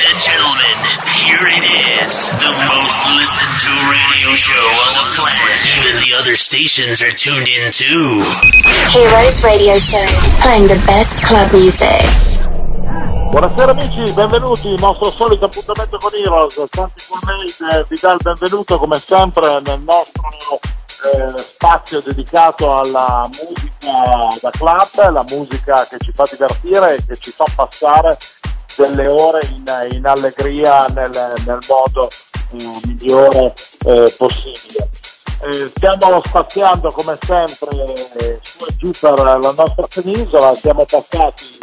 Ladies and gentlemen, here it is. The most listened to radio show on the planet. Even the other stations are tuned in too. Heroes Radio Show, playing the best club music. Buonasera amici, benvenuti, il nostro solito appuntamento con Heroes. Santi Gourmet vi dà il benvenuto come sempre nel nostro eh, spazio dedicato alla musica da club, la musica che ci fa divertire e che ci fa passare delle ore in, in allegria nel, nel modo eh, migliore eh, possibile. Eh, stiamo spaziando come sempre su e giù per la nostra penisola, siamo passati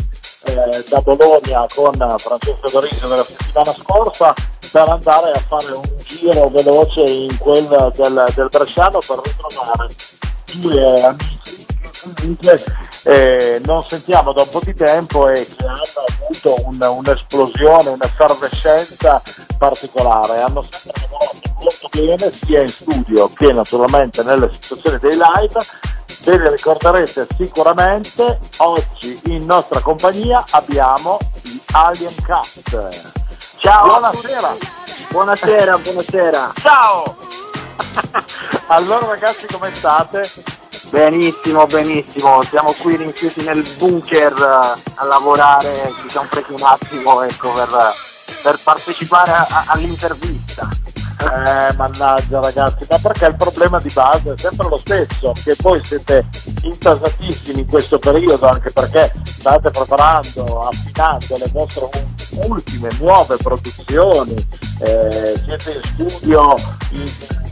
eh, da Bologna con Francesco Dorisio della settimana scorsa per andare a fare un giro veloce in quel del, del Bresciano per ritrovare due amici comunque eh, non sentiamo da un po' di tempo e che hanno avuto un, un'esplosione, un'effervescenza particolare. Hanno sempre lavorato molto bene sia in studio che naturalmente nelle situazioni dei live. Ve li ricorderete sicuramente, oggi in nostra compagnia abbiamo gli Alien Cast. Ciao! Buonasera! Buonasera, buonasera! Ciao! allora ragazzi come state? Benissimo, benissimo, siamo qui rinchiusi nel bunker a lavorare, ci siamo presi un attimo ecco, per, per partecipare a, a, all'intervista. Eh, mannaggia ragazzi, ma perché il problema di base è sempre lo stesso, che voi siete intasatissimi in questo periodo, anche perché state preparando, affinando le vostre ultime nuove produzioni, eh, siete in studio in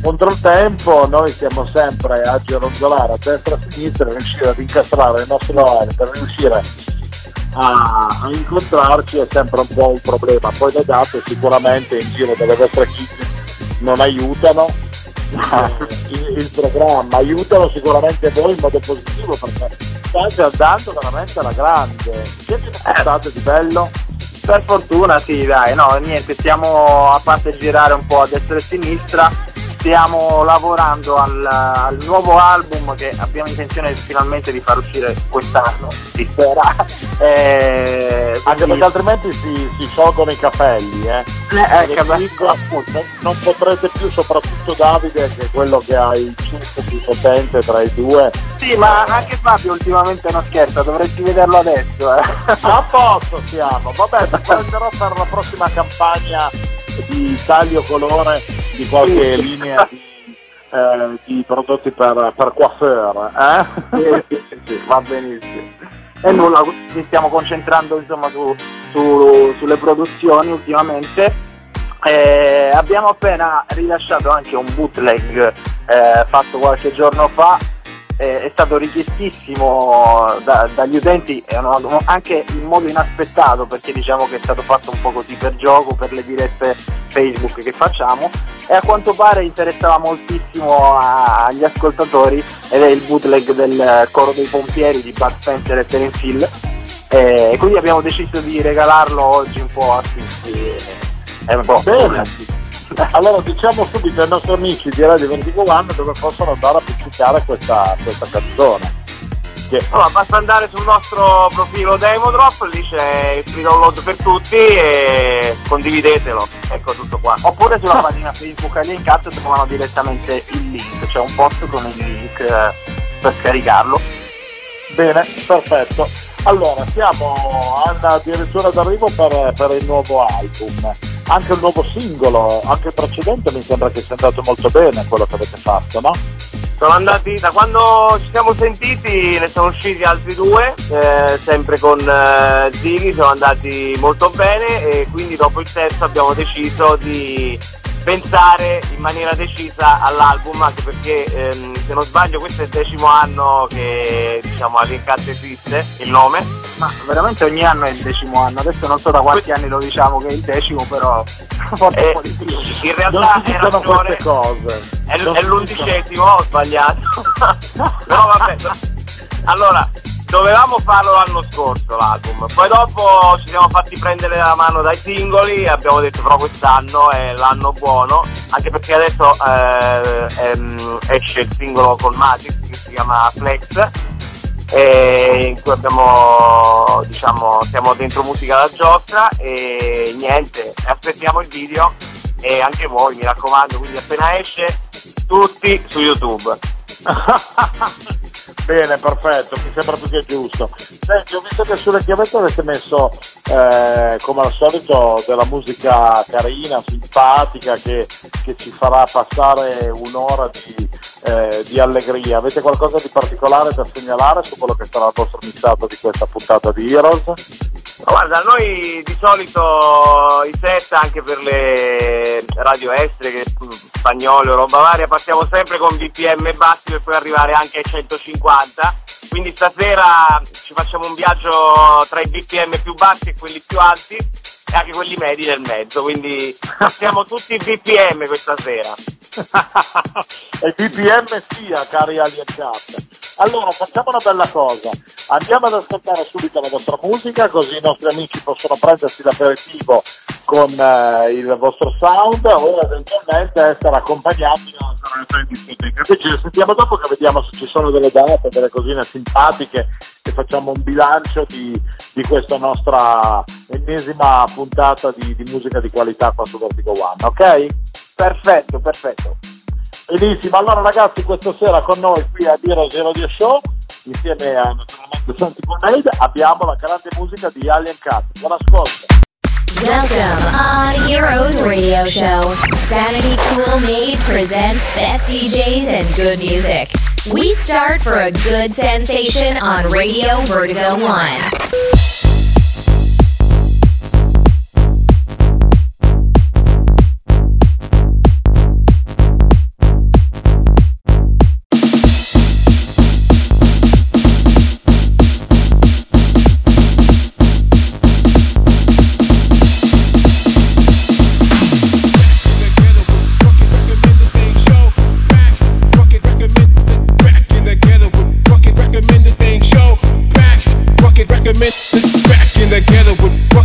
contro il tempo noi siamo sempre a gironzolare a destra e a sinistra riuscire ad incastrare il nostro orario per riuscire a, a, incontrarci è sempre un po' un problema. Poi le date sicuramente in giro delle vostre kit non aiutano. Il, il, programma aiutano sicuramente voi in modo positivo perché state andando veramente alla grande. Che vi portate di bello? Per fortuna sì, dai, no, niente, stiamo a parte girare un po' a destra e a sinistra, stiamo lavorando al, al, nuovo album che abbiamo intenzione finalmente di far uscire quest'anno, si spera. Eh, Anche perché altrimenti si, si, sciolgono i capelli, eh. eh, eh dico, appunto, non, non, potrete più, soprattutto Davide, che è quello che ha il ciuffo più potente tra i due. Sì, ma anche Fabio ultimamente non scherza, dovresti vederlo adesso. Eh. A posto siamo, vabbè, ti prenderò per la prossima campagna di taglio colore di qualche linea di, eh, di, prodotti per, per coiffeur. Eh? Sì, sì, sì, va benissimo. E nulla, ci stiamo concentrando insomma, su, su, sulle produzioni ultimamente. Eh, abbiamo appena rilasciato anche un bootleg eh, fatto qualche giorno fa eh, è stato richiestissimo da, dagli utenti anche in modo inaspettato perché diciamo che è stato fatto un po' così per gioco, per le dirette Facebook che facciamo e a quanto pare interessava moltissimo agli ascoltatori ed è il bootleg del coro dei pompieri di Bud Spencer e Terence Hill e quindi abbiamo deciso di regalarlo oggi un po' a tutti. È un po' Bene. Allora diciamo subito ai nostri amici di Radio 24 anni dove possono andare a pubblicare questa, questa canzone. Che... Allora, basta andare sul nostro profilo Demodrop, lì c'è il free download per tutti e condividetelo. Ecco tutto qua. Oppure sulla pagina Facebook Alien Cat trovano direttamente il link, c'è un post con il link eh, per scaricarlo. Bene, perfetto. Allora, siamo addirittura d'arrivo per, per il nuovo album anche un nuovo singolo, anche il precedente mi sembra che sia andato molto bene quello che avete fatto, no? Sono andati, da quando ci siamo sentiti ne sono usciti altri due, eh, sempre con eh, Ziggy, sono andati molto bene e quindi dopo il terzo abbiamo deciso di pensare in maniera decisa all'album anche perché ehm, se non sbaglio questo è il decimo anno che diciamo Aliencat esiste il nome. Ma veramente ogni anno è il decimo anno. Adesso non so da quanti anni lo diciamo che è il decimo però forse eh, in realtà è ragione. cose. È, è l'undicesimo ho sbagliato. No vabbè allora dovevamo farlo l'anno scorso l'album, poi dopo ci siamo fatti prendere la mano dai singoli e abbiamo detto però quest'anno è l'anno buono, anche perché adesso eh, ehm, esce il singolo con Matrix che si chiama Flex eh, in cui abbiamo, diciamo, siamo dentro musica da giostra e niente, aspettiamo il video e anche voi mi raccomando, quindi appena esce tutti su YouTube. Bene, perfetto, mi sembra più che giusto. Senti, ho visto che sulle chiavette avete messo, eh, come al solito, della musica carina, simpatica, che, che ci farà passare un'ora di, eh, di, allegria. Avete qualcosa di particolare da segnalare su quello che sarà il vostro missato di questa puntata di Heroes? Guarda, noi di solito i set anche per le radio estere, che spagnole o roba varia, partiamo sempre con BPM bassi per poi arrivare anche ai 150. Quindi stasera ci facciamo un viaggio tra i BPM più bassi e quelli più alti e anche quelli medi nel mezzo, quindi passiamo tutti i BPM questa sera. e BPM sia, cari Alien Cat. Allora facciamo una bella cosa, andiamo ad ascoltare subito la vostra musica così i nostri amici possono prendersi l'aperitivo con eh, il vostro sound o eventualmente essere accompagnati da una in discoteca. Ci sentiamo dopo che vediamo se ci sono delle date, delle cosine simpatiche e facciamo un bilancio di, di questa nostra ennesima puntata di, di musica di qualità qua su Vertigo One, ok? Perfetto, perfetto. Benissimo, allora ragazzi questa sera con noi qui a Biro Zero Dio Show insieme a naturalmente Santi Grenade abbiamo la grande musica di Alien Cat. Buon ascolto! Welcome on Heroes Radio Show. Sanity Cool Made presents best DJs and good music. We start for a good sensation on Radio Vertigo 1.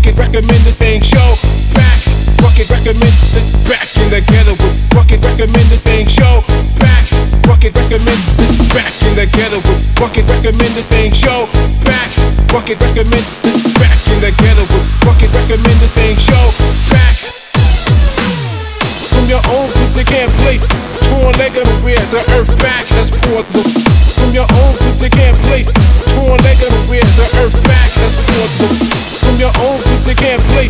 Rocket recommend the thing, show back. Rocket recommend the back in the ghetto with recommend the thing, show back. Rocket recommend the back in the ghetto with recommend the thing, show back. Rocket recommend the back in the ghetto with recommend the thing, show back. From your own picture can't play. Torn leg of rear, the earth back has poured the. From your own picture can't play. Torn leg of rear, the earth back has poured the. From your own they can't play.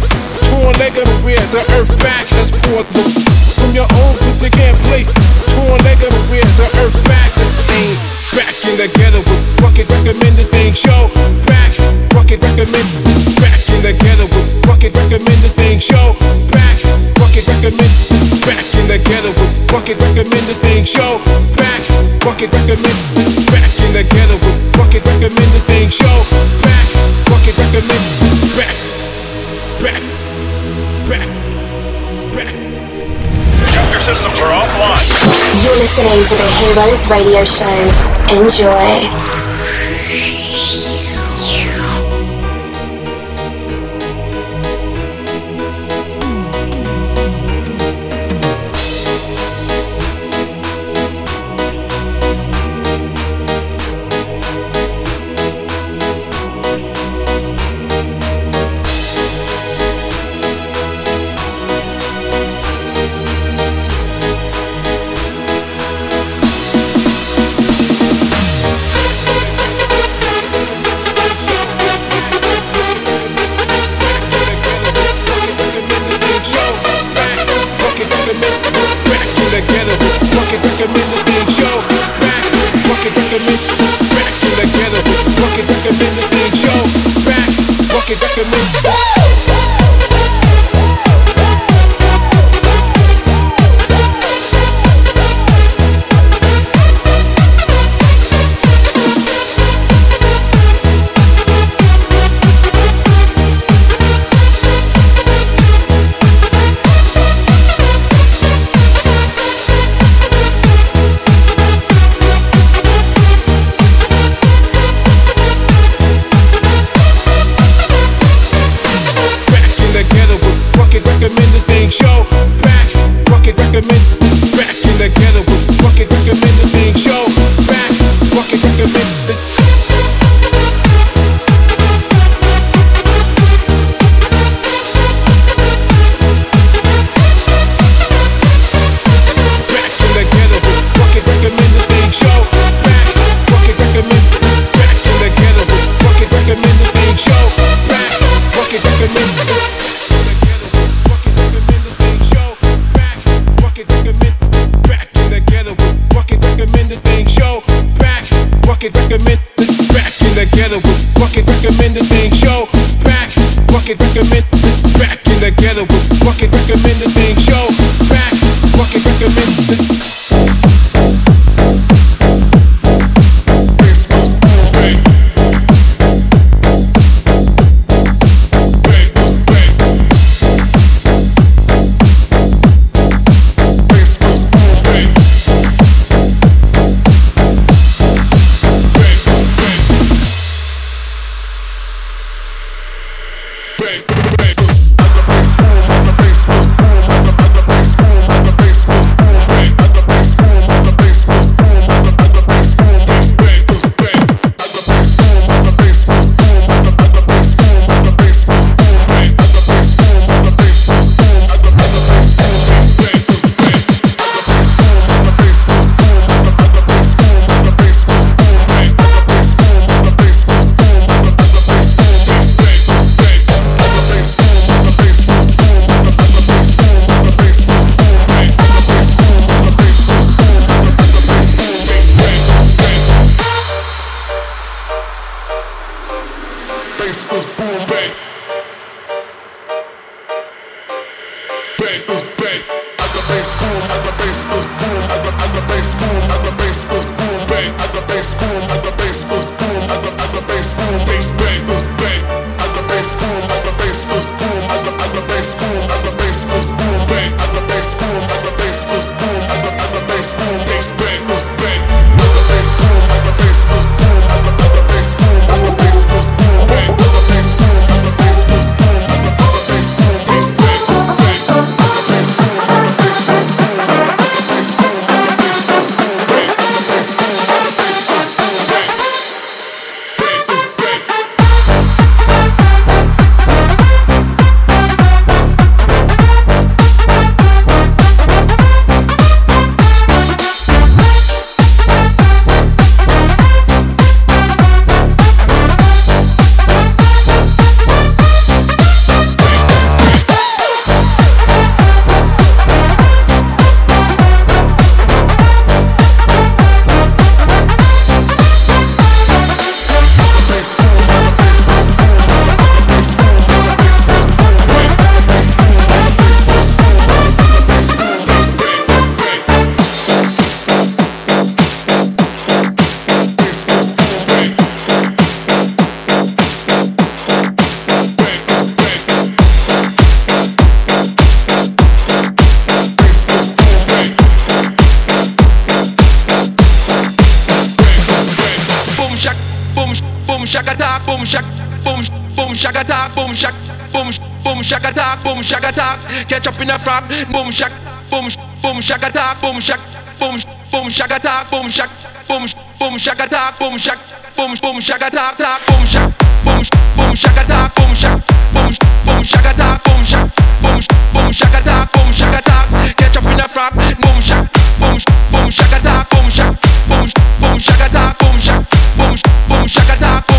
Torn leg of rear, the earth back has poured through. From your own group they can't play. Torn leg of rear, the earth back ain't back in the ghetto with bucket recommended thing show back bucket recommended back in the ghetto with bucket recommended thing show back bucket recommended back in the ghetto with bucket recommended thing show back bucket recommended back in the ghetto with bucket recommended thing show back bucket recommended back back back back Your systems are offline. You're listening to the Heroes Radio Show. Enjoy. shagata, boom shak, boom boom shagata, boom shagata. Catch up in a frog, boom shak, boom boom shagata, boom shak, boom boom shagata, boom shak, boom boom shagata, boom shak, boom boom shagata, boom shak, boom boom shagata, boom shak, boom boom shagata, boom shak, boom boom shagata, boom shagata. Catch up in a frog, boom shak, boom boom shagata, boom shak, boom boom shagata, boom shak, boom boom shagata.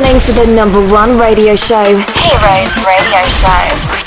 Listening to the number one radio show, Heroes Radio Show.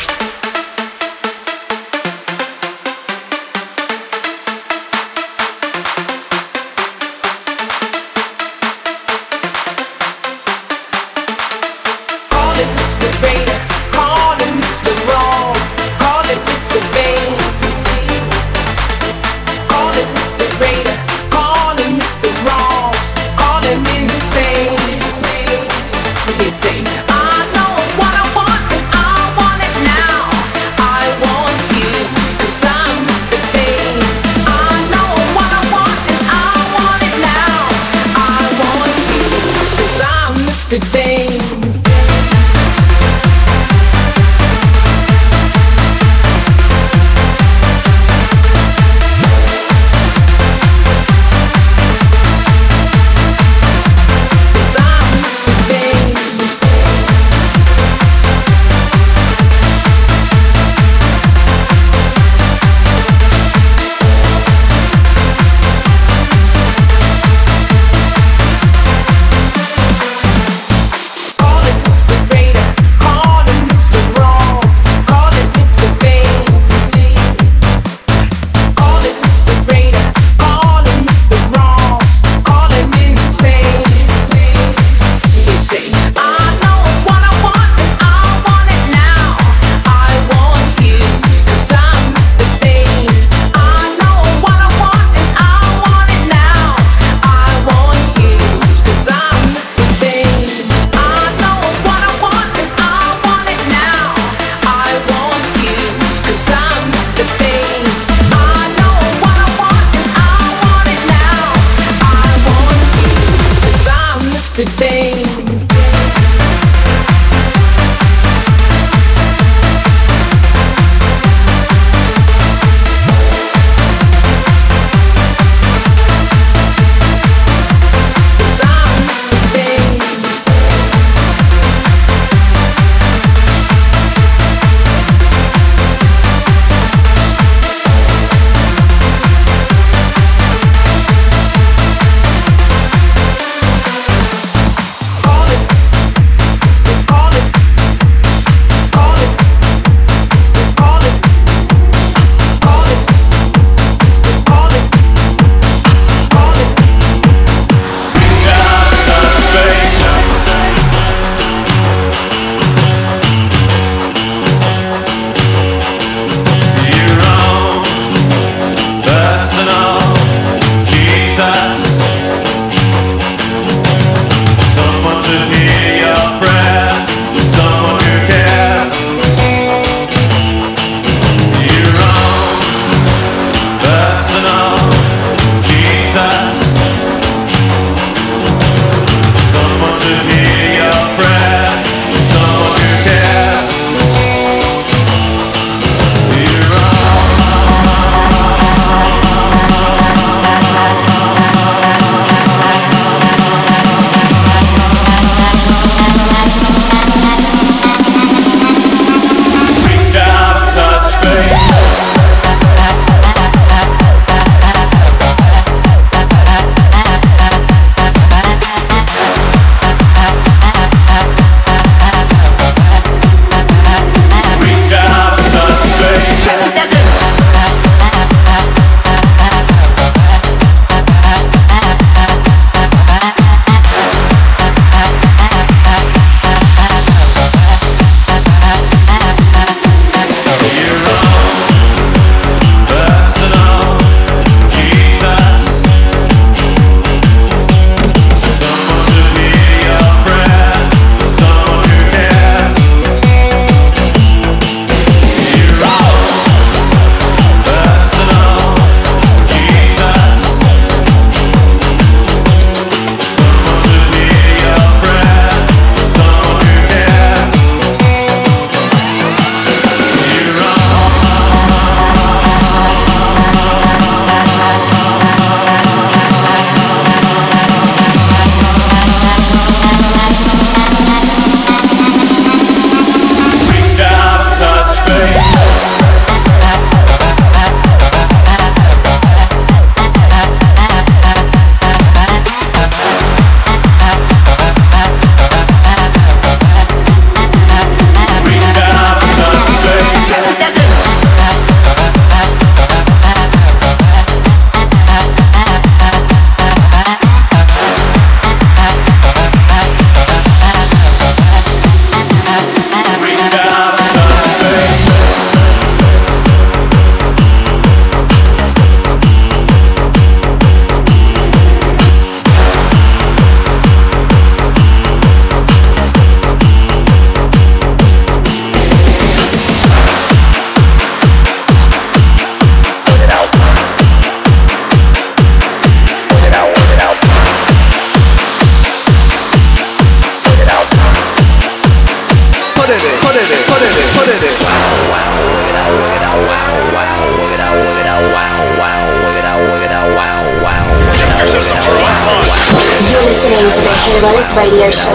To the Heroes Radio Show.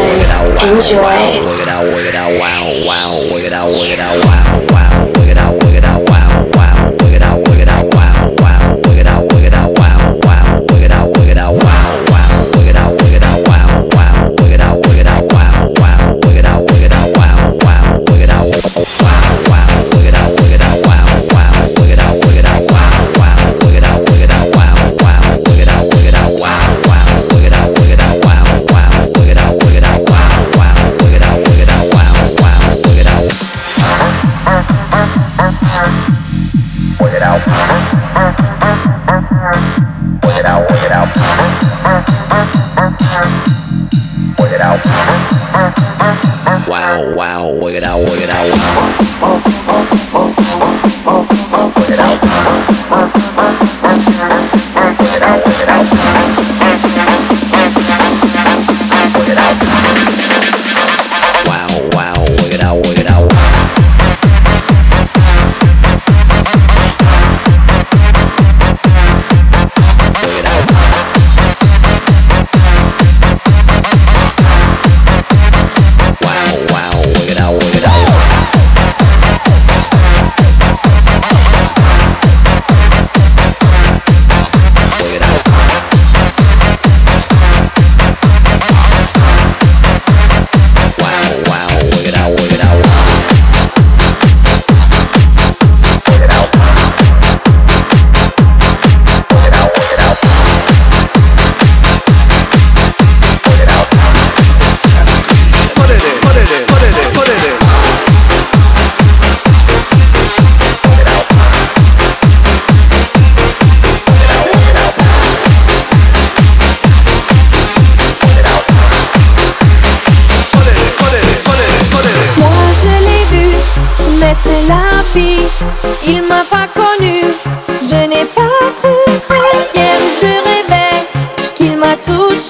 Enjoy.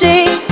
M'a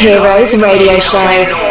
Heroes Radio Show.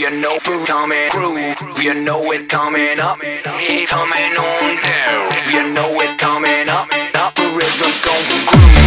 you know it coming. Groove, you know it coming up. It coming on down. You know it coming up. Up a rhythm going through.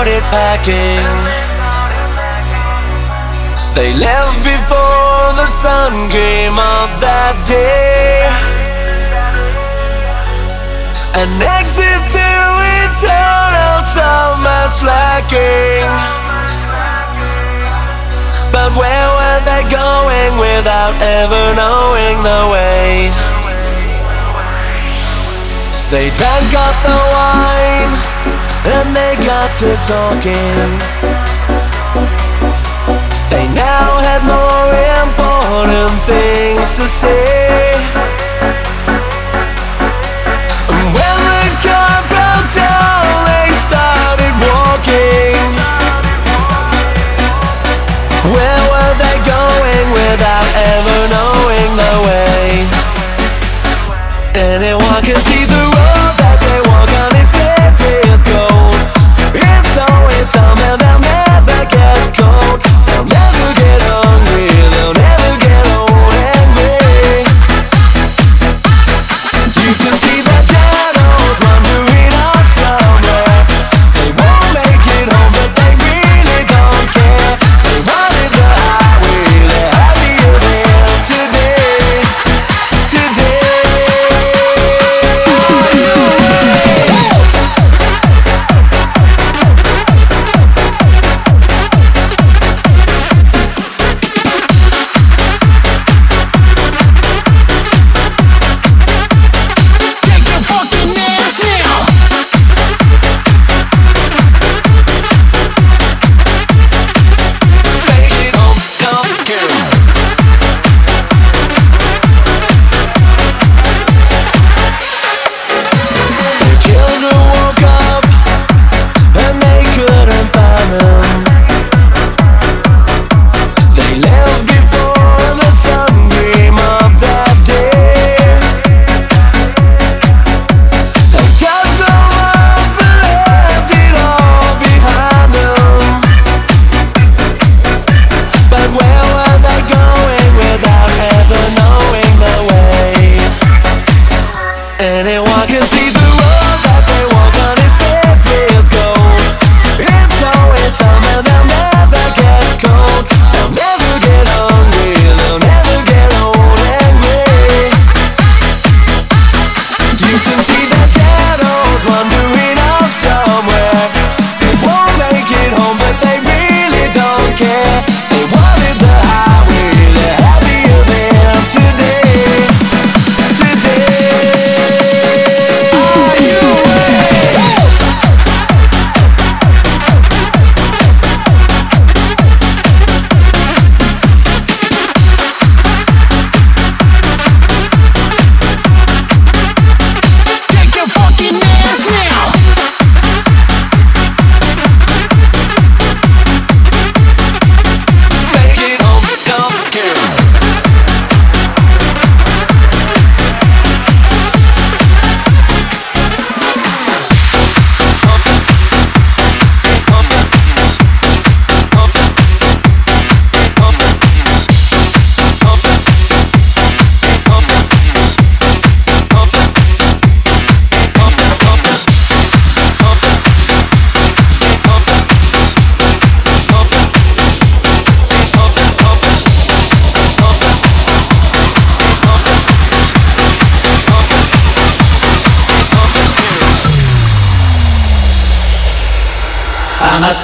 started packing. They left before the sun came up that day. An exit to eternal summer slacking. But where were they going without ever knowing the way? They drank up the wine and they got to talking. They now had more important things to say. And when the car broke down, they started walking. Where were they going without ever knowing the way? Anyone can see the. cold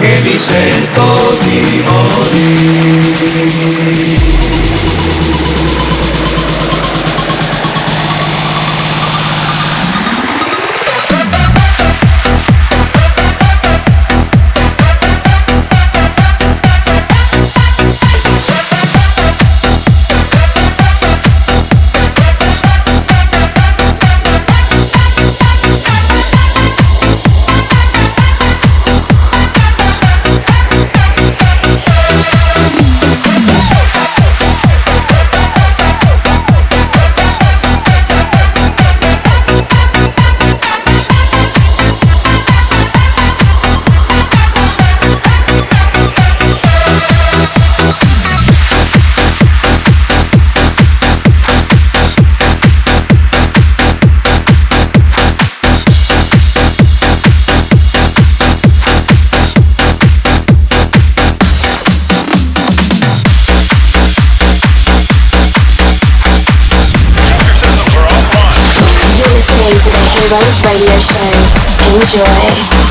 che mi sento di morire. The Radio Show. Enjoy.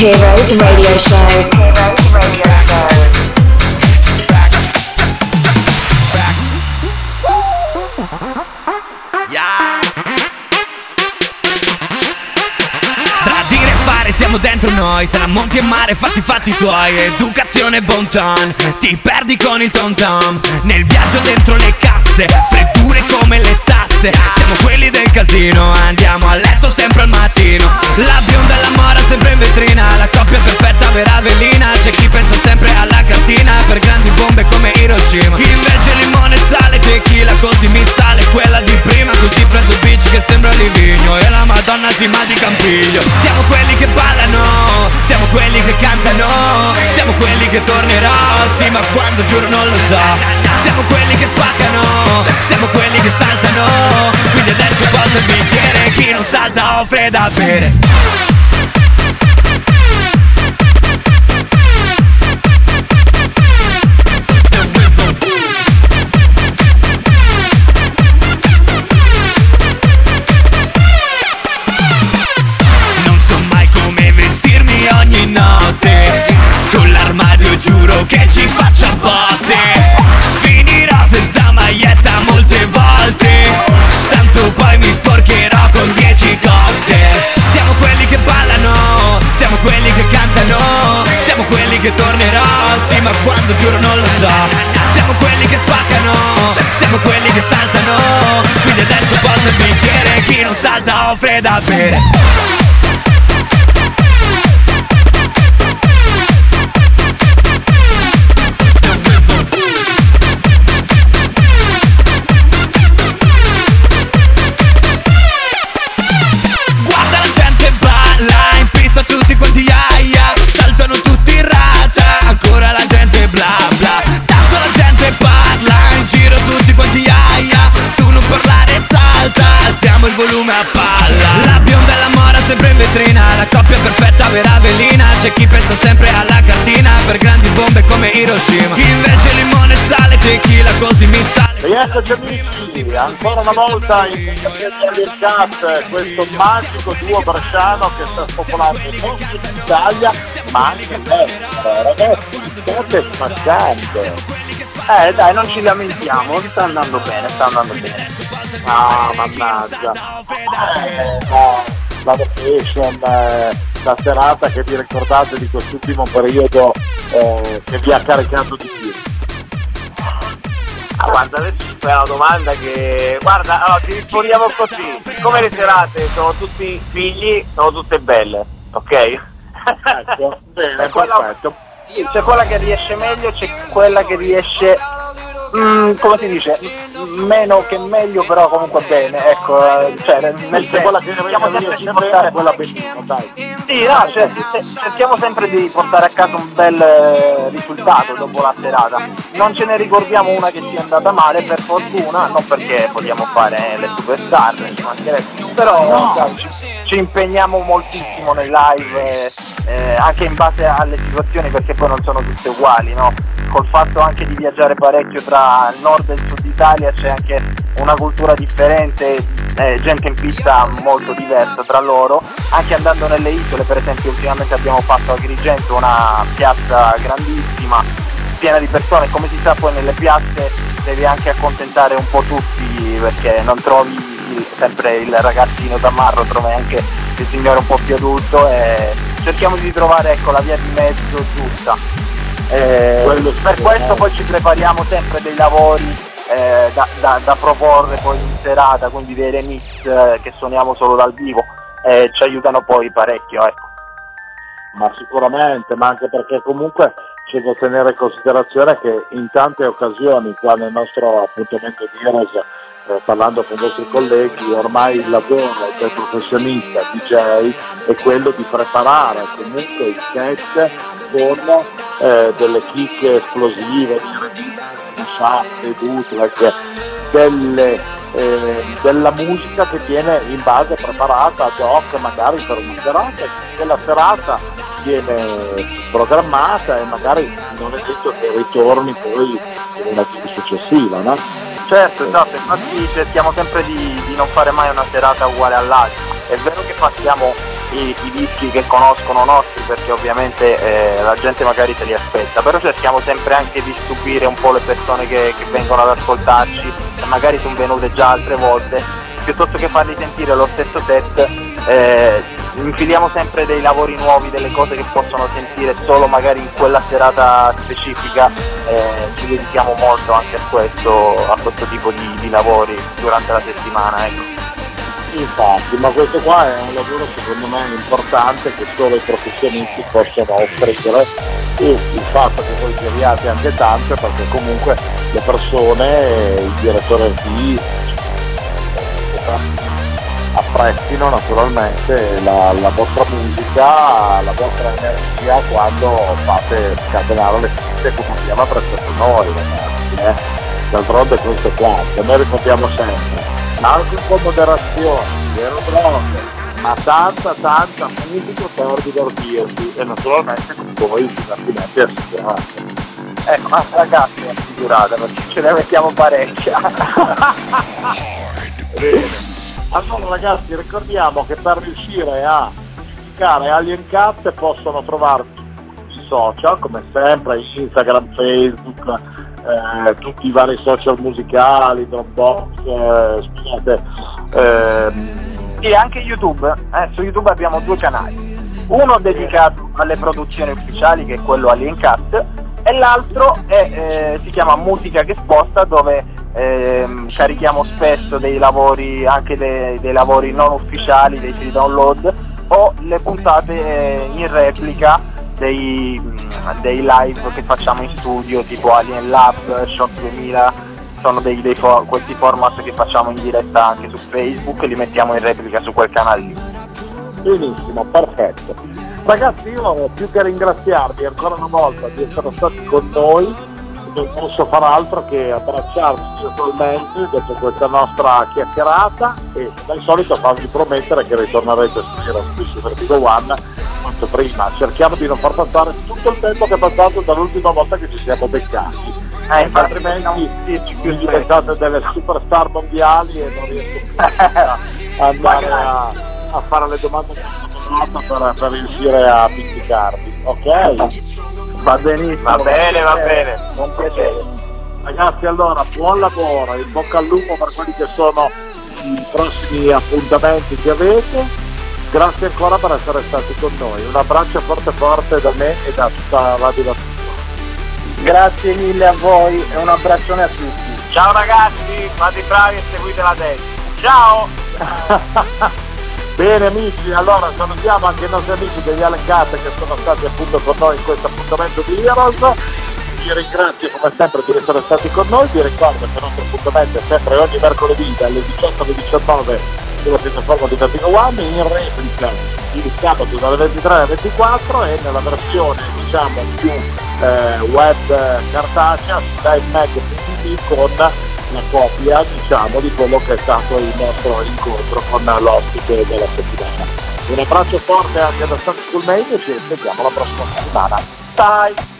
Heroes Radio Show. Heroes Radio Show. Siamo dentro noi Tra monti e mare fatti fatti tuoi Educazione bon ton Ti perdi con il tom tom Nel viaggio dentro le casse Freddure come le tasse Siamo quelli del casino Andiamo a letto sempre al mattino. La bionda e la mora sempre in vetrina La coppia perfetta vera velina C'è chi pensa sempre alla cartina Per grandi bombe come Hiroshima. Invece limone sale Tequila così mi sale Quella di prima così freddo beach che sembra Livigno E la madonna si ma di Campiglio. Siamo quelli che ballano Siamo quelli che cantano Siamo quelli che tornerò Sì ma quando giuro non lo so. Siamo quelli che spaccano Siamo quelli che saltano. Quindi adesso posa il bicchiere Chi non salta offre da bere giuro che ci faccia botte. Finirò senza maglietta molte volte. Tanto poi mi sporcherò con dieci cocktail Siamo quelli che ballano Siamo quelli che cantano Siamo quelli che tornerò. Sì ma quando giuro non lo so. Siamo quelli che spaccano Siamo quelli che saltano. Quindi adesso posa il bicchiere Chi non salta offre da bere Pensa sempre alla cartina Per grandi bombe come Hiroshima invece limone sale tequila così mi sale Rieccoci amici, ancora una volta in del Cat, questo magico duo bresciano che sta spopolando non solo in Italia ma anche all'estero. Ragazzi, state spaccando. Eh dai, non ci lamentiamo, sta andando bene, sta andando bene. Ah, mannaggia. Eh, no, la vacation, eh, la serata che vi ricordate di quest'ultimo periodo eh, che vi ha caricato di più. Ah, guarda, adesso fai una domanda che... Guarda, allora, ti rispondiamo così. Siccome le serate sono tutti figli, sono tutte belle, ok? Ecco, bene, C'è quella- perfetto. C'è quella che riesce meglio, c'è quella che riesce, mm, come si dice, meno che meglio, però comunque bene, ecco, eh, cioè nel quella cerchiamo sempre di portare quella benissimo, dai. Sì, no, cioè, cerchiamo sempre di portare a casa un bel eh, risultato dopo la serata. Non ce ne ricordiamo una che sia andata male, per fortuna, non perché vogliamo fare le superstar, però sai, ci, ci impegniamo moltissimo nei live, eh, eh, anche in base alle situazioni, perché poi non sono tutte uguali, no? Col fatto anche di viaggiare parecchio tra il nord e il sud Italia c'è anche una cultura differente, eh, gente in pista molto diversa tra loro, anche andando nelle isole, per esempio ultimamente abbiamo fatto Agrigento una piazza grandissima, piena di persone, come si sa poi nelle piazze devi anche accontentare un po' tutti perché non trovi il- sempre il ragazzino tamarro, trovi anche il signore un po' più adulto e cerchiamo di trovare ecco, la via di mezzo giusta. Eh, per questo eh. poi ci prepariamo sempre dei lavori eh, da, da- da proporre poi in serata, quindi dei remix eh, che suoniamo solo dal vivo e ci aiutano poi parecchio. Ecco. Ma sicuramente, ma anche perché comunque c'è da tenere in considerazione che in tante occasioni, qua nel nostro appuntamento di Heroes, eh, parlando con i vostri colleghi, ormai il lavoro del professionista DJ è quello di preparare comunque il set con eh, delle chicche esplosive, shot, bootleg, delle, eh, della musica che viene in base preparata ad hoc magari per una serata e quella serata viene programmata e magari non è detto che ritorni poi in una successiva, no? Certo, esatto, infatti cerchiamo sempre di, di non fare mai una serata uguale all'altra. È vero che passiamo i, i dischi che conoscono nostri perché ovviamente eh, la gente magari se li aspetta, però cerchiamo sempre anche di stupire un po' le persone che, che vengono ad ascoltarci e magari sono venute già altre volte, piuttosto che farli sentire lo stesso set, eh, infiliamo sempre dei lavori nuovi, delle cose che possono sentire solo magari in quella serata specifica, eh, ci dedichiamo molto anche a questo, a questo tipo di, di lavori durante la settimana. Ecco. Infatti, ma questo qua è un lavoro secondo me importante che solo i professionisti possono offrire e il fatto che voi giriate anche tanto perché comunque le persone, il direttore artistico, apprezzino naturalmente la, la vostra musica, la vostra energia quando fate scatenare le piste come abbiamo apprezzato noi ragazzi. Eh? D'altronde questo è quanto, noi ricordiamo sempre, un po' moderazione, zero droghe, ma tanta tanta musica per divertirsi e naturalmente con voi il divertimento è assicurato. Ecco, ma ragazzi perché ce ne mettiamo parecchia. Allora ragazzi ricordiamo che per riuscire a cercare Alien Cat possono trovarci sui social come sempre Instagram, Facebook, eh, tutti i vari social musicali, Dropbox, eh, scusate, ehm, Sì, anche YouTube, eh, su YouTube abbiamo due canali, uno dedicato alle produzioni ufficiali che è quello Alien Cat e l'altro è, eh, si chiama Musica che sposta dove ehm, carichiamo spesso dei lavori, anche dei, dei lavori non ufficiali, dei free download o le puntate eh, in replica dei, mh, dei live che facciamo in studio tipo Alien Lab, Shock 2000 sono dei, dei fo- questi format che facciamo in diretta anche su Facebook e li mettiamo in replica su quel canale lì. benissimo, perfetto. Ragazzi io più che ringraziarvi ancora una volta di essere stati con noi, non posso far altro che abbracciarvi virtualmente dopo questa nostra chiacchierata e come al solito farvi promettere che ritornerete su Heroes su Vertigo One quanto prima. Cerchiamo di non far passare tutto il tempo che è passato dall'ultima volta che ci siamo beccati. Eh, altrimenti vi diventate delle superstar mondiali e non riesco più a andare a, a fare le domande sono per, per riuscire a pizzicarvi, ok? Va benissimo. Va bene, va bene. Un piacere. Ragazzi, allora, buon lavoro, in bocca al lupo per quelli che sono i prossimi appuntamenti che avete. Grazie ancora per essere stati con noi. Un abbraccio forte forte da me e da tutta La Grazie mille a voi e un abbraccione a tutti. Ciao ragazzi, fate bravi e seguite la destra. Ciao! Bene amici, allora salutiamo anche i nostri amici degli Alecate che sono stati appunto con noi in questo appuntamento di Heroes. Vi ringrazio come sempre di essere stati con noi, vi ricordo che il nostro appuntamento è sempre ogni mercoledì dalle 18 alle 19 sulla piattaforma di Vertigo One, in replica il sabato dalle 23 alle 24 e nella versione diciamo più eh, web cartacea su timemag.tv con la copia diciamo di quello che è stato il nostro incontro con l'ospite della settimana. Un abbraccio forte anche da Sun School Media e ci vediamo la prossima settimana. Bye!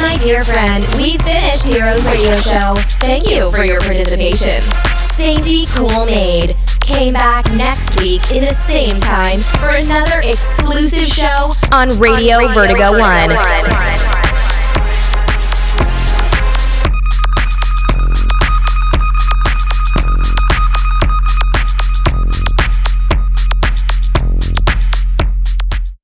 My dear friend, we finished Heroes Radio Show. Thank you for your participation. Sainty Cool Maid came back next week in the same time for another exclusive show on Radio, Vertigo, One.